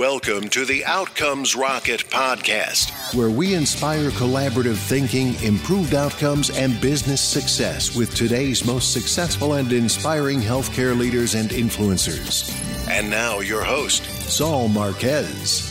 Welcome to the Outcomes Rocket podcast, where we inspire collaborative thinking, improved outcomes, and business success with today's most successful and inspiring healthcare leaders and influencers. And now, your host, Saul Marquez.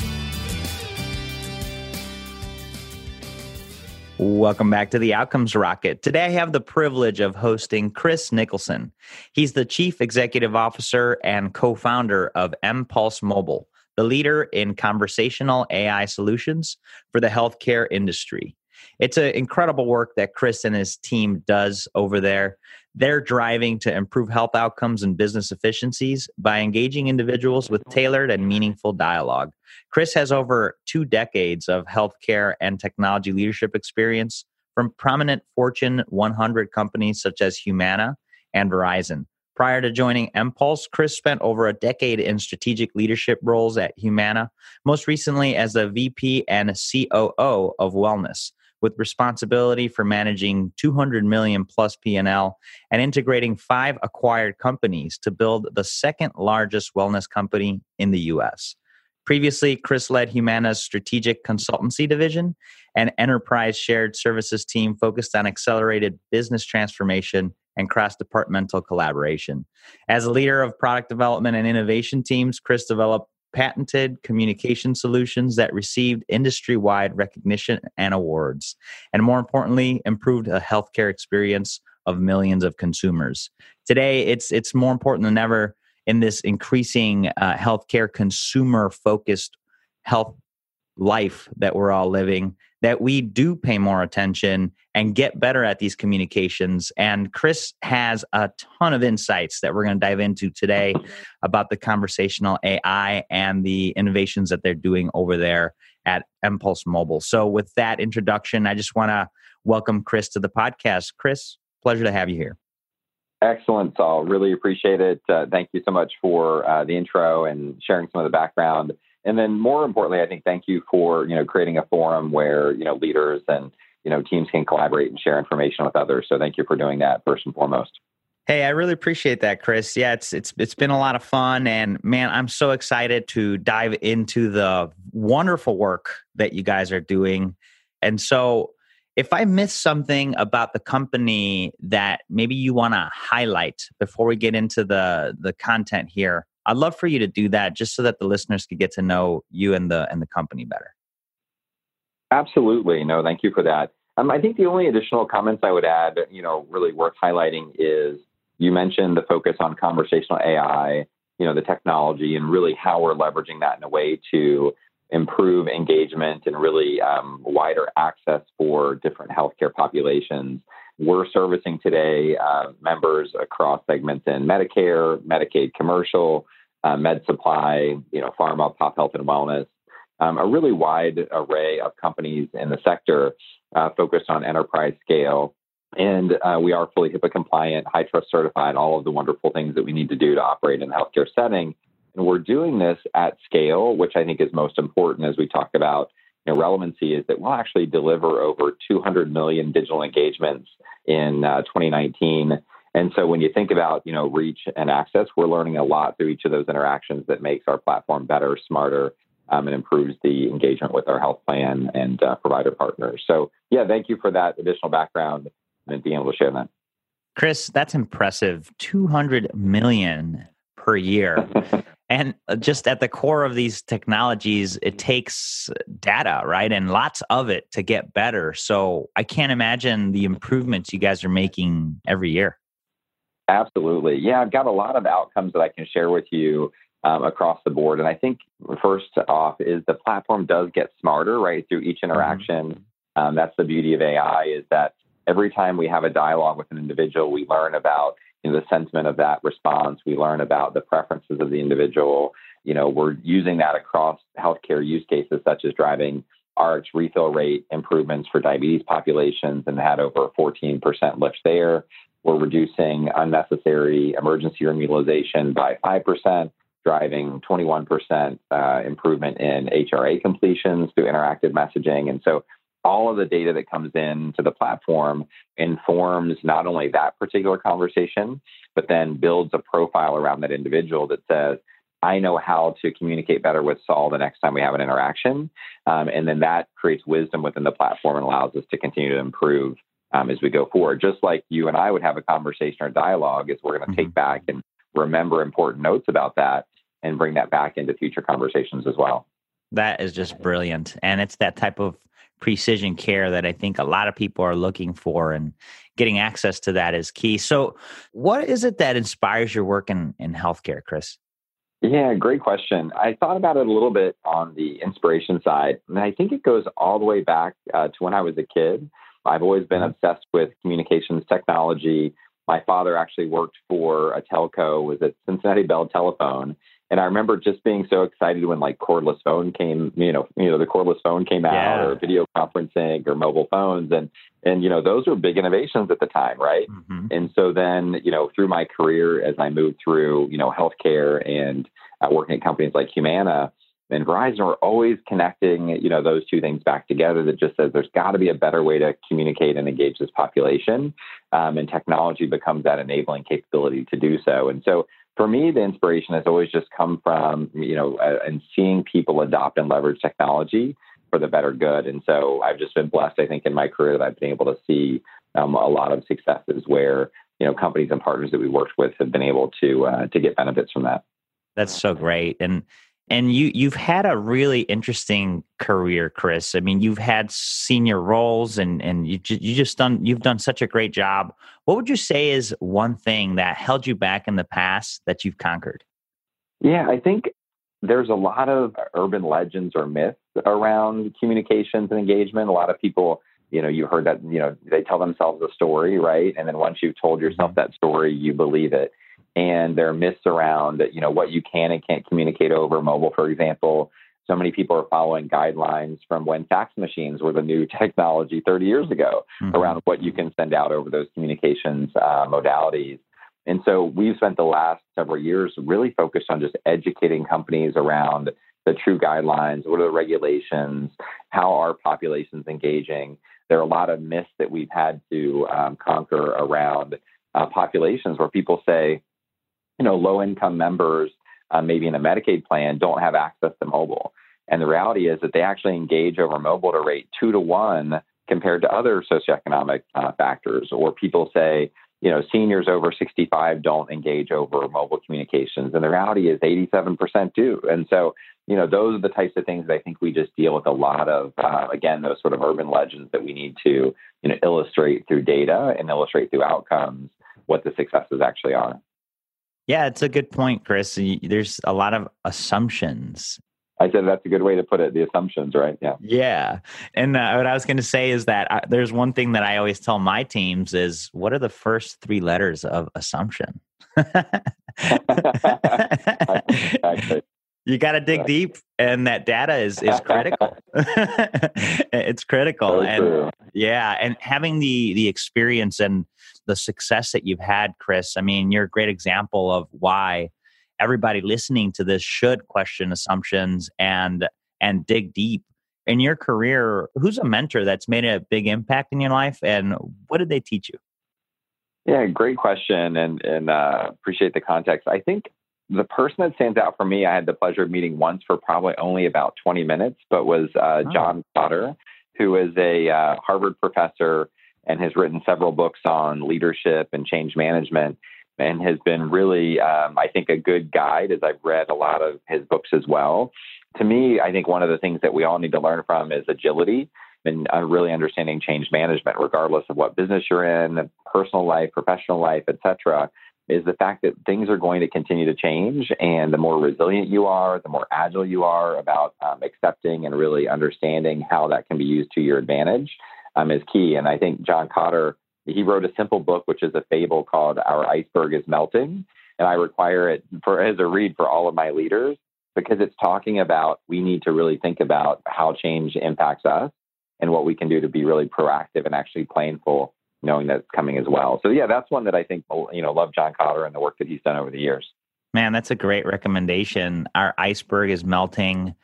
Welcome back to the Outcomes Rocket. Today I have the privilege of hosting Chris Nicholson. He's the Chief Executive Officer and co founder of mPulse Mobile the leader in conversational AI solutions for the healthcare industry. It's an incredible work that Chris and his team does over there. They're driving to improve health outcomes and business efficiencies by engaging individuals with tailored and meaningful dialogue. Chris has over two decades of healthcare and technology leadership experience from prominent Fortune 100 companies such as Humana and Verizon. Prior to joining mPulse, Chris spent over a decade in strategic leadership roles at Humana, most recently as a VP and COO of wellness, with responsibility for managing 200 million plus P&L and integrating five acquired companies to build the second largest wellness company in the US. Previously, Chris led Humana's strategic consultancy division and enterprise shared services team focused on accelerated business transformation and cross departmental collaboration. As a leader of product development and innovation teams, Chris developed patented communication solutions that received industry wide recognition and awards, and more importantly, improved a healthcare experience of millions of consumers. Today, it's, it's more important than ever in this increasing uh, healthcare consumer focused health life that we're all living that we do pay more attention and get better at these communications. And Chris has a ton of insights that we're going to dive into today about the conversational AI and the innovations that they're doing over there at mPulse Mobile. So, with that introduction, I just want to welcome Chris to the podcast. Chris, pleasure to have you here. Excellent, Saul. Really appreciate it. Uh, thank you so much for uh, the intro and sharing some of the background. And then more importantly, I think thank you for, you know, creating a forum where, you know, leaders and, you know, teams can collaborate and share information with others. So thank you for doing that first and foremost. Hey, I really appreciate that, Chris. Yeah, it's it's it's been a lot of fun and man, I'm so excited to dive into the wonderful work that you guys are doing. And so if I miss something about the company that maybe you want to highlight before we get into the the content here, I'd love for you to do that just so that the listeners could get to know you and the and the company better. Absolutely. No, thank you for that. Um, I think the only additional comments I would add, you know, really worth highlighting is you mentioned the focus on conversational AI, you know, the technology and really how we're leveraging that in a way to improve engagement and really um, wider access for different healthcare populations. We're servicing today uh, members across segments in Medicare, Medicaid, commercial, uh, med supply, you know, pharma, pop health and wellness, um, a really wide array of companies in the sector uh, focused on enterprise scale. And uh, we are fully HIPAA compliant, HITRUST certified, all of the wonderful things that we need to do to operate in a healthcare setting. And we're doing this at scale, which I think is most important as we talk about you know, relevancy, is that we'll actually deliver over 200 million digital engagements in uh, 2019 and so when you think about, you know, reach and access, we're learning a lot through each of those interactions that makes our platform better, smarter, um, and improves the engagement with our health plan and uh, provider partners. So yeah, thank you for that additional background and being able to share that. Chris, that's impressive. 200 million per year. and uh, just at the core of these technologies, it takes data, right? And lots of it to get better. So I can't imagine the improvements you guys are making every year. Absolutely. Yeah, I've got a lot of outcomes that I can share with you um, across the board. And I think first off is the platform does get smarter, right, through each mm-hmm. interaction. Mm-hmm. Um, that's the beauty of AI is that every time we have a dialogue with an individual, we learn about you know, the sentiment of that response. We learn about the preferences of the individual. You know, we're using that across healthcare use cases such as driving ARCH refill rate improvements for diabetes populations and had over 14% lift there. We're reducing unnecessary emergency room utilization by 5%, driving 21% uh, improvement in HRA completions through interactive messaging. And so all of the data that comes in to the platform informs not only that particular conversation, but then builds a profile around that individual that says, I know how to communicate better with Saul the next time we have an interaction. Um, and then that creates wisdom within the platform and allows us to continue to improve um, as we go forward. Just like you and I would have a conversation or dialogue, is we're going to mm-hmm. take back and remember important notes about that and bring that back into future conversations as well. That is just brilliant. And it's that type of precision care that I think a lot of people are looking for, and getting access to that is key. So, what is it that inspires your work in, in healthcare, Chris? Yeah, great question. I thought about it a little bit on the inspiration side, and I think it goes all the way back uh, to when I was a kid. I've always been mm-hmm. obsessed with communications technology. My father actually worked for a telco, was at Cincinnati Bell Telephone, and I remember just being so excited when like cordless phone came, you know, you know, the cordless phone came out yeah. or video conferencing or mobile phones. And, and, you know, those were big innovations at the time. Right. Mm-hmm. And so then, you know, through my career, as I moved through, you know, healthcare and uh, working at companies like Humana and Verizon, we're always connecting, you know, those two things back together that just says there's got to be a better way to communicate and engage this population. Um, and technology becomes that enabling capability to do so. And so for me, the inspiration has always just come from, you know, uh, and seeing people adopt and leverage technology for the better good. And so I've just been blessed, I think, in my career that I've been able to see um, a lot of successes where, you know, companies and partners that we worked with have been able to uh, to get benefits from that. That's so great. And and you you've had a really interesting career chris. I mean you've had senior roles and and you, you just done you've done such a great job. What would you say is one thing that held you back in the past that you've conquered? Yeah i think there's a lot of urban legends or myths around communications and engagement. A lot of people you know you heard that you know they tell themselves a story right? And then once you've told yourself mm-hmm. that story you believe it and there are myths around you know what you can and can't communicate over mobile for example. So many people are following guidelines from when fax machines were the new technology 30 years ago mm-hmm. around what you can send out over those communications uh, modalities. And so we've spent the last several years really focused on just educating companies around the true guidelines what are the regulations how are populations engaging. There are a lot of myths that we've had to um, conquer around uh, populations where people say you know, low income members, uh, maybe in a Medicaid plan, don't have access to mobile. And the reality is that they actually engage over mobile to rate two to one compared to other socioeconomic uh, factors. Or people say, you know, seniors over 65 don't engage over mobile communications. And the reality is 87% do. And so, you know, those are the types of things that I think we just deal with a lot of, uh, again, those sort of urban legends that we need to, you know, illustrate through data and illustrate through outcomes what the successes actually are. Yeah, it's a good point, Chris. There's a lot of assumptions. I said that's a good way to put it. The assumptions, right? Yeah. Yeah. And uh, what I was going to say is that I, uh, there's one thing that I always tell my teams is what are the first three letters of assumption? you got to dig deep and that data is is critical it's critical and true. yeah and having the the experience and the success that you've had chris. I mean you're a great example of why everybody listening to this should question assumptions and and dig deep. In your career who's a mentor that's made a big impact in your life and what did they teach you? Yeah great question and and uh, appreciate the context. I think the person that stands out for me, I had the pleasure of meeting once for probably only about 20 minutes, but was uh, oh. John Kotter who is a uh, Harvard professor and has written several books on leadership and change management and has been really, um, I think, a good guide as I've read a lot of his books as well. To me, I think one of the things that we all need to learn from is agility and uh, really understanding change management, regardless of what business you're in, personal life, professional life, etc. is the fact that things are going to continue to change. And the more resilient you are, the more agile you are about um, accepting and really understanding how that can be used to your advantage um, is key. And I think John Kotter, he wrote a simple book, which is a fable called Our Iceberg is Melting. And I require it for as a read for all of my leaders because it's talking about we need to really think about how change impacts us and what we can do to be really proactive and actually planful knowing that it's coming as well. So yeah, that's one that I think you know love John Kotter and the work that he's done over the years. Man, that's a great recommendation. Our iceberg is melting.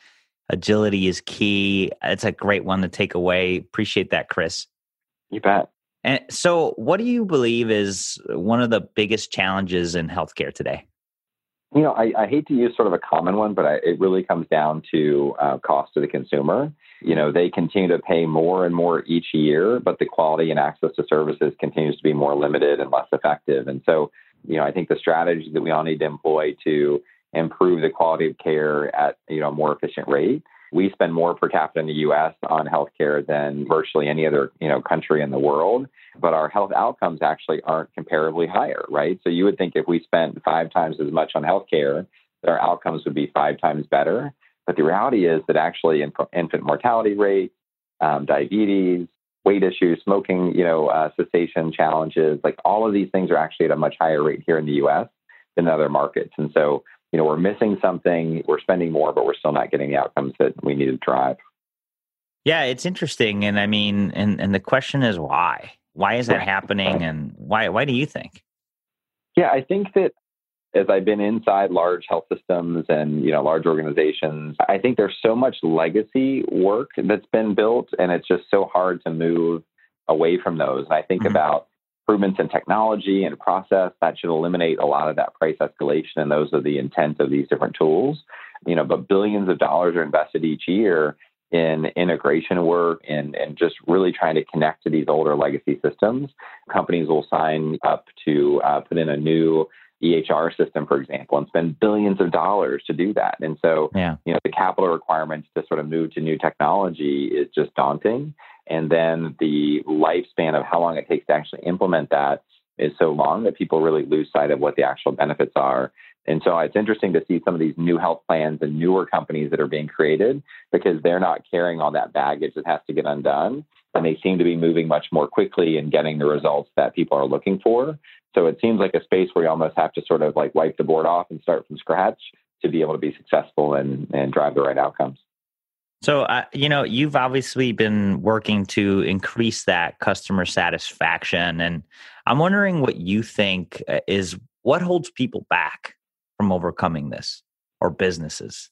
Agility is key. It's a great one to take away. Appreciate that, Chris. You bet. And so, what do you believe is one of the biggest challenges in healthcare today? You know, I, I, hate to use sort of a common one, but I, it really comes down to uh, cost to the consumer. You know, they continue to pay more and more each year, but the quality and access to services continues to be more limited and less effective. And so, you know, I think the strategy that we all need to employ to improve the quality of care at you know a more efficient rate. We spend more per capita in the U.S. on healthcare than virtually any other you know country in the world, but our health outcomes actually aren't comparably higher, right? So you would think if we spent five times as much on healthcare, that our outcomes would be five times better. But the reality is that actually infant mortality rate, um, diabetes, weight issues, smoking, you know, uh, cessation challenges, like all of these things are actually at a much higher rate here in the U.S. than other markets. And so, you know, we're missing something. We're spending more, but we're still not getting the outcomes that we need to drive. Yeah, it's interesting, and I mean, and and the question is why? Why is that happening, and why why do you think? Yeah, I think that as I've been inside large health systems and you know large organizations, I think there's so much legacy work that's been built, and it's just so hard to move away from those. And I think mm-hmm. about improvements in technology and process that should eliminate a lot of that price escalation, and those are the intent of these different tools. You know, but billions of dollars are invested each year in integration work and, and just really trying to connect to these older legacy systems. Companies will sign up to uh, put in a new EHR system, for example, and spend billions of dollars to do that. And so, yeah. you know, the capital requirements to sort of move to new technology is just daunting. And then the lifespan of how long it takes to actually implement that is so long that people really lose sight of what the actual benefits are. And so it's interesting to see some of these new health plans and newer companies that are being created because they're not carrying all that baggage that has to get undone. And they seem to be moving much more quickly and getting the results that people are looking for. So it seems like a space where you almost have to sort of like wipe the board off and start from scratch to be able to be successful and, and drive the right outcomes. So, uh, you know, you've obviously been working to increase that customer satisfaction. And I'm wondering what you think uh, is what holds people back from overcoming this or businesses?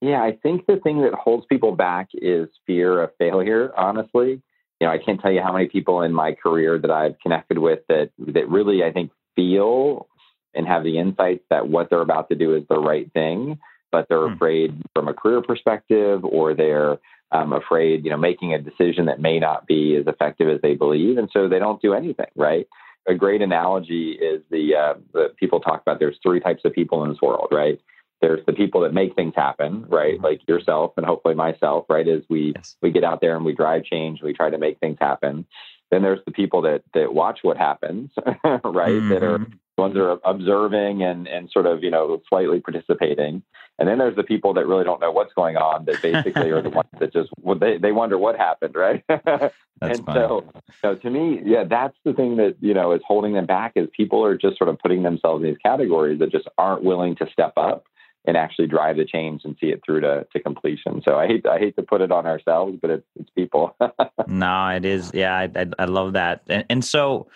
Yeah, I think the thing that holds people back is fear of failure, honestly you know, I can't tell you how many people in my career that I've connected with that that really I think feel and have the insights that what they're about to do is the right thing, but they're mm. afraid from a career perspective or they're um, afraid, you know, making a decision that may not be as effective as they believe, and so they don't do anything. Right. A great analogy is the uh, the people talk about. There's three types of people in this world, right? There's the people that make things happen, right? Mm-hmm. Like yourself and hopefully myself, right? As we yes. we get out there and we drive change, we try to make things happen. Then there's the people that that watch what happens, right? Mm-hmm. That are mm-hmm. Ones that are observing and and sort of you know slightly participating. And then there's the people that really don't know what's going on. That basically are the ones that just well, they they wonder what happened, right? and so, so to me, yeah, that's the thing that you know is holding them back. Is people are just sort of putting themselves in these categories that just aren't willing to step up and actually drive the change and see it through to, to completion. So I hate I hate to put it on ourselves, but it's it's people. no, it is. Yeah, I, I, I love that. And, and, so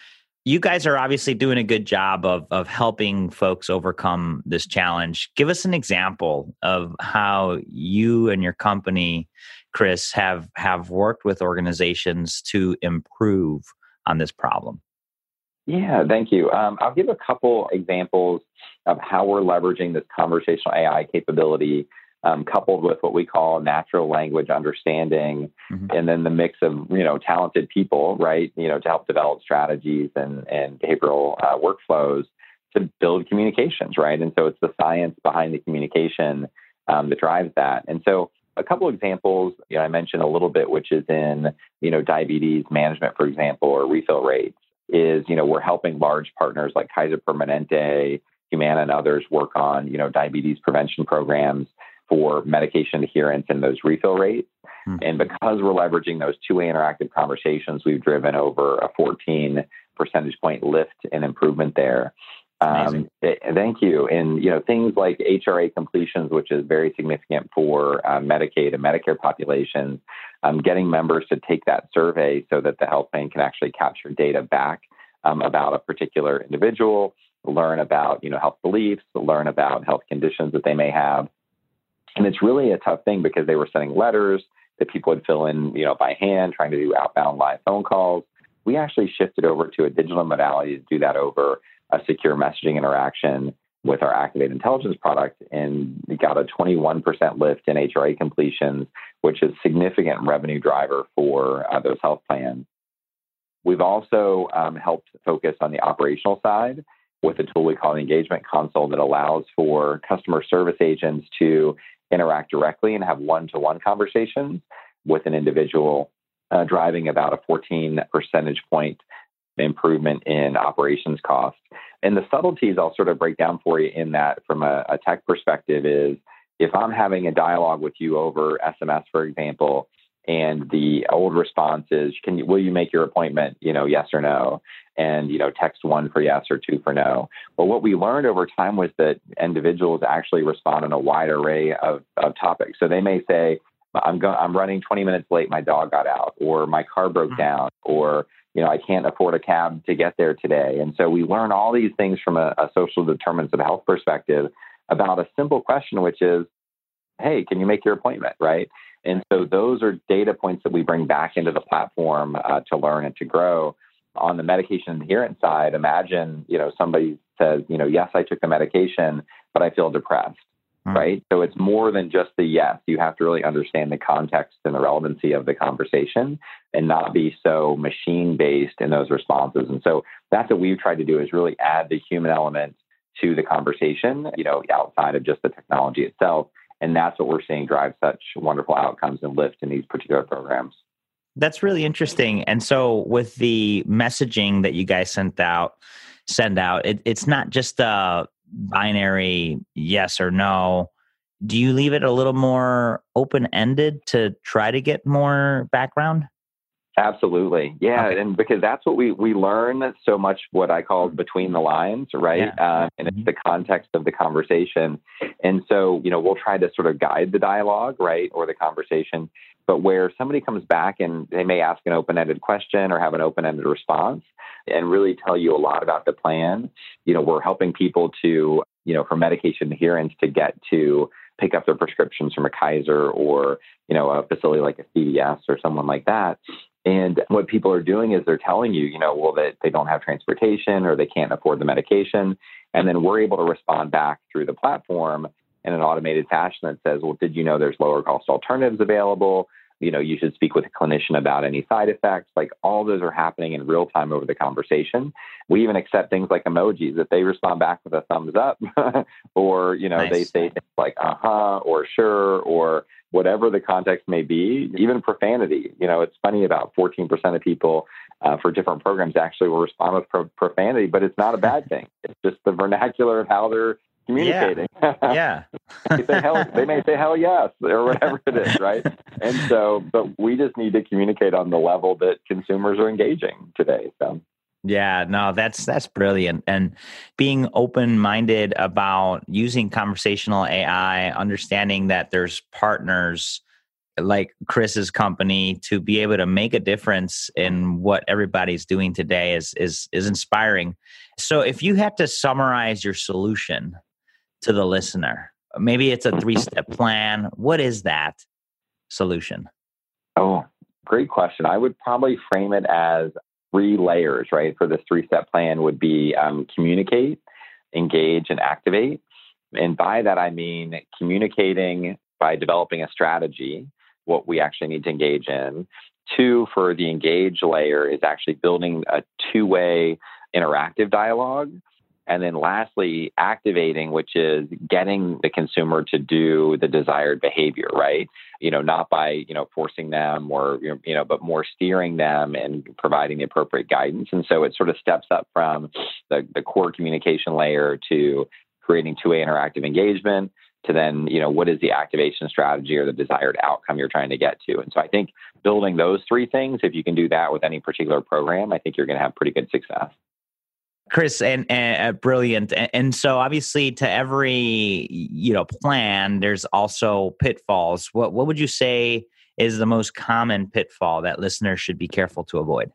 you guys are obviously doing a good job of of helping folks overcome this challenge. Give us an example of how you and your company, Chris, have have worked with organizations to improve on this problem. Yeah, thank you. Um, I'll give a couple examples of how we're leveraging this conversational AI capability um, coupled with what we call natural language understanding, mm-hmm. and then the mix of you know talented people, right? You know, to help develop strategies and and behavioral uh, workflows to build communications, right? And so it's the science behind the communication um, that drives that. And so a couple examples, you know, I mentioned a little bit, which is in you know diabetes management, for example, or refill rates is, you know, we're helping large partners like Kaiser Permanente, Humana, and others work on, you know, diabetes prevention programs for medication adherence and those refill rates. Mm-hmm. And because we're leveraging those two-way interactive conversations, we've driven over a 14 percentage point lift and improvement there. Um, eh, thank you. And you know things like HRA completions, which is very significant for uh, Medicaid and Medicare populations, um, getting members to take that survey so that the health plan can actually capture data back um, about a particular individual, learn about you know health beliefs, learn about health conditions that they may have. And it's really a tough thing because they were sending letters that people would fill in you know by hand, trying to do outbound live phone calls. We actually shifted over to a digital modality to do that over a secure messaging interaction with our Activate Intelligence product, and got a 21% lift in HRA completions, which is significant revenue driver for uh, those health plans. We've also um, helped focus on the operational side with a tool we call the Engagement Console that allows for customer service agents to interact directly and have one-to-one conversations with an individual, uh, driving about a 14 percentage point improvement in operations costs. And the subtleties I'll sort of break down for you in that from a, a tech perspective is if I'm having a dialogue with you over SMS, for example, and the old response is, "Can you, will you make your appointment? You know, yes or no?" And you know, text one for yes or two for no. Well, what we learned over time was that individuals actually respond on a wide array of, of topics. So they may say, "I'm going, I'm running 20 minutes late. My dog got out, or my car broke mm-hmm. down, or you know, I can't afford a cab to get there today." And so we learn all these things from a, a social determinants of health perspective about a simple question, which is, "Hey, can you make your appointment?" Right? And so those are data points that we bring back into the platform uh, to learn and to grow. On the medication adherence side, imagine, you know, somebody says, you know, yes, I took the medication, but I feel depressed, mm. right? So it's more than just the yes. You have to really understand the context and the relevancy of the conversation and not be so machine based in those responses. And so that's what we've tried to do is really add the human element to the conversation, you know, outside of just the technology itself and that's what we're seeing drive such wonderful outcomes and lift in these particular programs. That's really interesting. And so, with the messaging that you guys sent out, send out, it, it's not just a binary yes or no. Do you leave it a little more open ended to try to get more background? Absolutely. Yeah. Okay. And because that's what we, we learn so much what I call between the lines, right? Yeah. Um, and it's mm-hmm. the context of the conversation. And so, you know, we'll try to sort of guide the dialogue, right? Or the conversation. But where somebody comes back and they may ask an open ended question or have an open ended response and really tell you a lot about the plan, you know, we're helping people to, you know, for medication adherence to get to pick up their prescriptions from a Kaiser or, you know, a facility like a CVS or someone like that. And what people are doing is they're telling you, you know, well, that they don't have transportation or they can't afford the medication. And then we're able to respond back through the platform in an automated fashion that says, well, did you know there's lower cost alternatives available? You know, you should speak with a clinician about any side effects. Like all those are happening in real time over the conversation. We even accept things like emojis. If they respond back with a thumbs up, or you know, nice. they say things like "uh huh" or "sure" or whatever the context may be, even profanity. You know, it's funny about 14% of people uh, for different programs actually will respond with pro- profanity, but it's not a bad thing. It's just the vernacular of how they're communicating. Yeah. yeah. they, say hell, they may say hell yes or whatever it is, right? And so, but we just need to communicate on the level that consumers are engaging today. So. Yeah, no, that's that's brilliant. And being open-minded about using conversational AI, understanding that there's partners like Chris's company to be able to make a difference in what everybody's doing today is is is inspiring. So if you had to summarize your solution to the listener, maybe it's a three-step plan, what is that solution? Oh, great question. I would probably frame it as three layers, right, for this three step plan would be um, communicate, engage, and activate. And by that, I mean communicating by developing a strategy, what we actually need to engage in. Two, for the engage layer, is actually building a two way interactive dialogue and then lastly, activating, which is getting the consumer to do the desired behavior, right? You know, not by, you know, forcing them or, you know, but more steering them and providing the appropriate guidance. And so it sort of steps up from the, the core communication layer to creating two-way interactive engagement to then, you know, what is the activation strategy or the desired outcome you're trying to get to. And so I think building those three things, if you can do that with any particular program, I think you're going to have pretty good success. Chris, and, and uh, brilliant. And, and, so, obviously, to every you know plan, there's also pitfalls. What what would you say is the most common pitfall that listeners should be careful to avoid?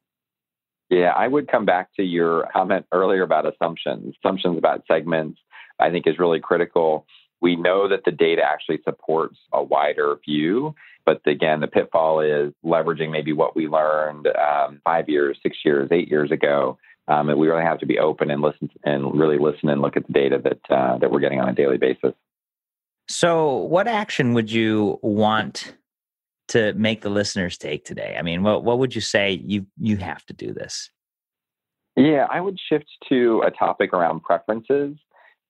Yeah, I would come back to your comment earlier about assumptions. Assumptions about segments, I think, is really critical. We know that the data actually supports a wider view, but again, the pitfall is leveraging maybe what we learned um, five years, six years, eight years ago Um, we really have to be open and listen and really listen and look at the data that uh, that we're getting on a daily basis. So, what action would you want to make the listeners take today? I mean, what what would you say you you have to do this? Yeah, I would shift to a topic around preferences.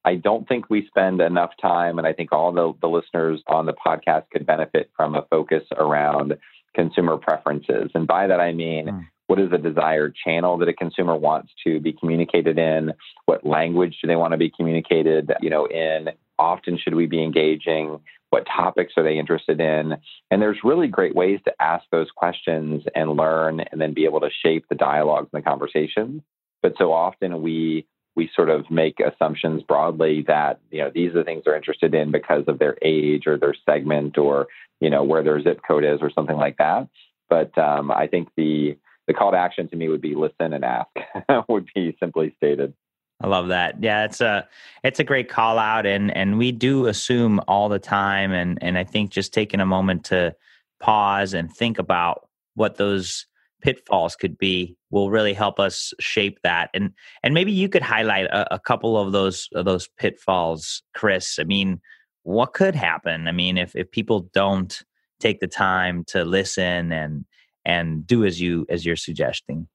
I don't think we spend enough time, and I think all the, the listeners on the podcast could benefit from a focus around consumer preferences. And by that, I mean, mm. What is the desired channel that a consumer wants to be communicated in? What language do they want to be communicated, you know, in? Often should we be engaging? What topics are they interested in? And there's really great ways to ask those questions and learn and then be able to shape the dialogues and the conversations. But so often we we sort of make assumptions broadly that you know these are the things they're interested in because of their age or their segment or you know where their zip code is or something like that. But um, I think the the call to action to me would be listen and ask would be simply stated. I love that. Yeah, it's a it's a great call out and and we do assume all the time and and I think just taking a moment to pause and think about what those pitfalls could be will really help us shape that and and maybe you could highlight a, a couple of those of those pitfalls chris i mean what could happen i mean if if people don't take the time to listen and and do as you as you're suggesting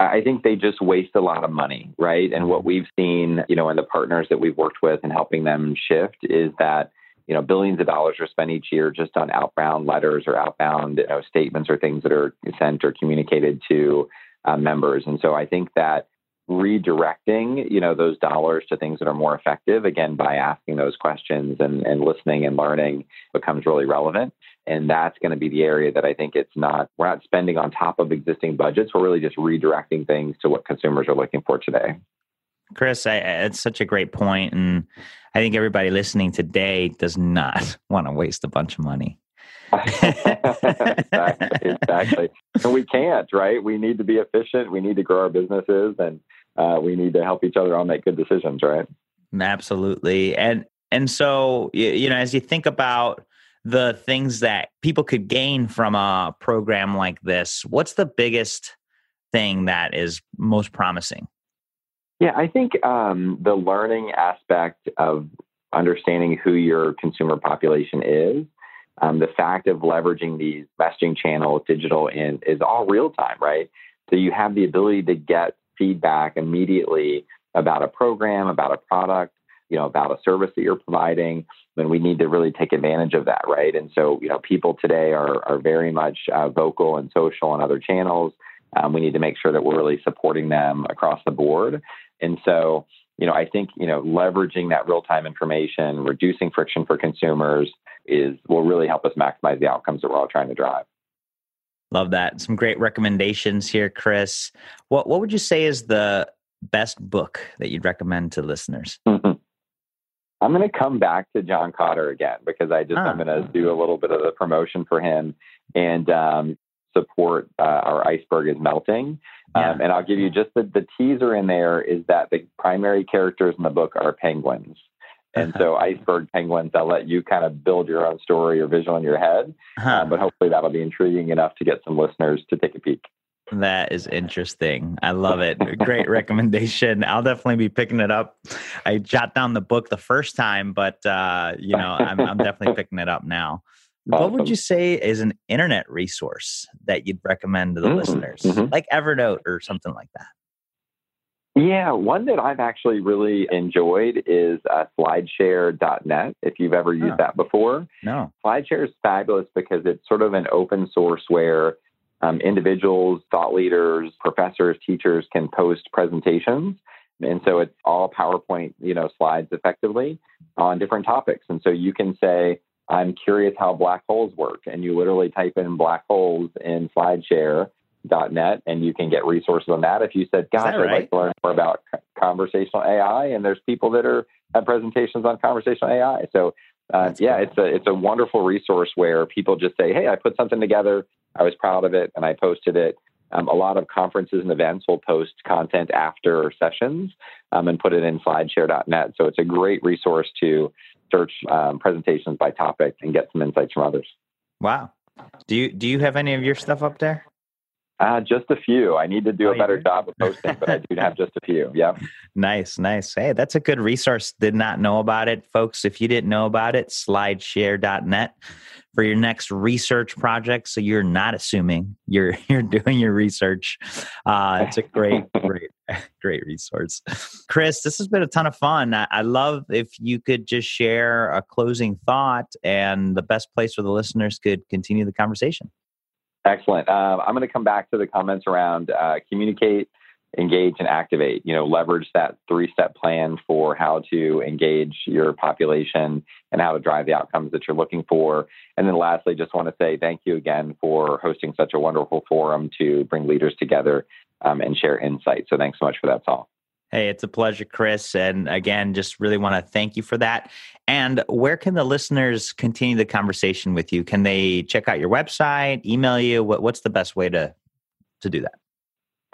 I think they just waste a lot of money, right? And what we've seen, you know, in the partners that we've worked with and helping them shift is that you know, billions of dollars are spent each year just on outbound letters or outbound you know, statements or things that are sent or communicated to uh, members. And so I think that redirecting, you know, those dollars to things that are more effective, again, by asking those questions and, and listening and learning becomes really relevant. And that's going to be the area that I think it's not, we're not spending on top of existing budgets. We're really just redirecting things to what consumers are looking for today. Chris, I, it's such a great point, and I think everybody listening today does not want to waste a bunch of money. exactly, exactly, and we can't, right? We need to be efficient. We need to grow our businesses, and uh, we need to help each other all make good decisions, right? Absolutely, and and so you know, as you think about the things that people could gain from a program like this, what's the biggest thing that is most promising? Yeah, I think um, the learning aspect of understanding who your consumer population is, um, the fact of leveraging these messaging channels, digital, and is all real time, right? So you have the ability to get feedback immediately about a program, about a product, you know, about a service that you're providing. And we need to really take advantage of that, right? And so, you know, people today are are very much uh, vocal and social on other channels. Um, we need to make sure that we're really supporting them across the board. And so, you know, I think, you know, leveraging that real time information, reducing friction for consumers is will really help us maximize the outcomes that we're all trying to drive. Love that. Some great recommendations here, Chris. What what would you say is the best book that you'd recommend to listeners? I'm going to come back to John Kotter again because I just I'm going to do a little bit of the promotion for him and um, support uh, our iceberg is melting. Yeah. Um, and I'll give you just the, the teaser in there is that the primary characters in the book are penguins. And so, iceberg penguins, I'll let you kind of build your own story or visual in your head. Uh-huh. Uh, but hopefully, that'll be intriguing enough to get some listeners to take a peek. That is interesting. I love it. Great recommendation. I'll definitely be picking it up. I jot down the book the first time, but uh, you know, I'm, I'm definitely picking it up now. Awesome. What would you say is an internet resource that you'd recommend to the mm-hmm. listeners, mm-hmm. like Evernote or something like that? Yeah, one that I've actually really enjoyed is uh, slideshare.net. If you've ever used that before, no. SlideShare is fabulous because it's sort of an open source where um, individuals, thought leaders, professors, teachers can post presentations. And so it's all PowerPoint, you know, slides effectively on different topics. And so you can say, I'm curious how black holes work. And you literally type in black holes in slideshare.net and you can get resources on that. If you said, gosh, I'd like to learn more about conversational AI, and there's people that are have presentations on conversational AI. So uh, yeah, cool. it's a it's a wonderful resource where people just say, "Hey, I put something together. I was proud of it, and I posted it." Um, a lot of conferences and events will post content after sessions um, and put it in slideshare.net. So it's a great resource to search um, presentations by topic and get some insights from others. Wow. Do you do you have any of your stuff up there? Uh, just a few. I need to do oh, a better job of posting, but I do have just a few. Yeah. Nice, nice. Hey, that's a good resource. Did not know about it, folks. If you didn't know about it, slideshare.net for your next research project. So you're not assuming you're you're doing your research. Uh, it's a great, great, great resource. Chris, this has been a ton of fun. I, I love if you could just share a closing thought and the best place where the listeners could continue the conversation. Excellent. Uh, I'm going to come back to the comments around uh, communicate, engage, and activate. You know, leverage that three step plan for how to engage your population and how to drive the outcomes that you're looking for. And then lastly, just want to say thank you again for hosting such a wonderful forum to bring leaders together um, and share insights. So thanks so much for that, Saul. Hey, it's a pleasure, Chris. And again, just really want to thank you for that. And where can the listeners continue the conversation with you? Can they check out your website, email you? What, what's the best way to, to do that?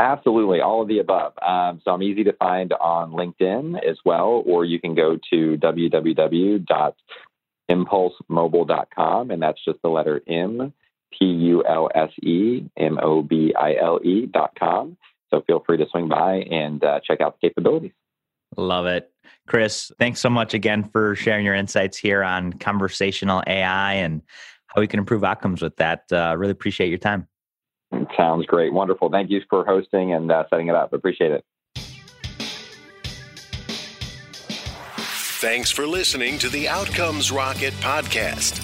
Absolutely, all of the above. Um, so I'm easy to find on LinkedIn as well, or you can go to www.mpulsemobile.com, and that's just the letter M, P U L S E M O B I L E.com. So feel free to swing by and uh, check out the capabilities. Love it. Chris, thanks so much again for sharing your insights here on conversational AI and how we can improve outcomes with that. Uh, really appreciate your time. Sounds great. Wonderful. Thank you for hosting and uh, setting it up. Appreciate it. Thanks for listening to the Outcomes Rocket podcast.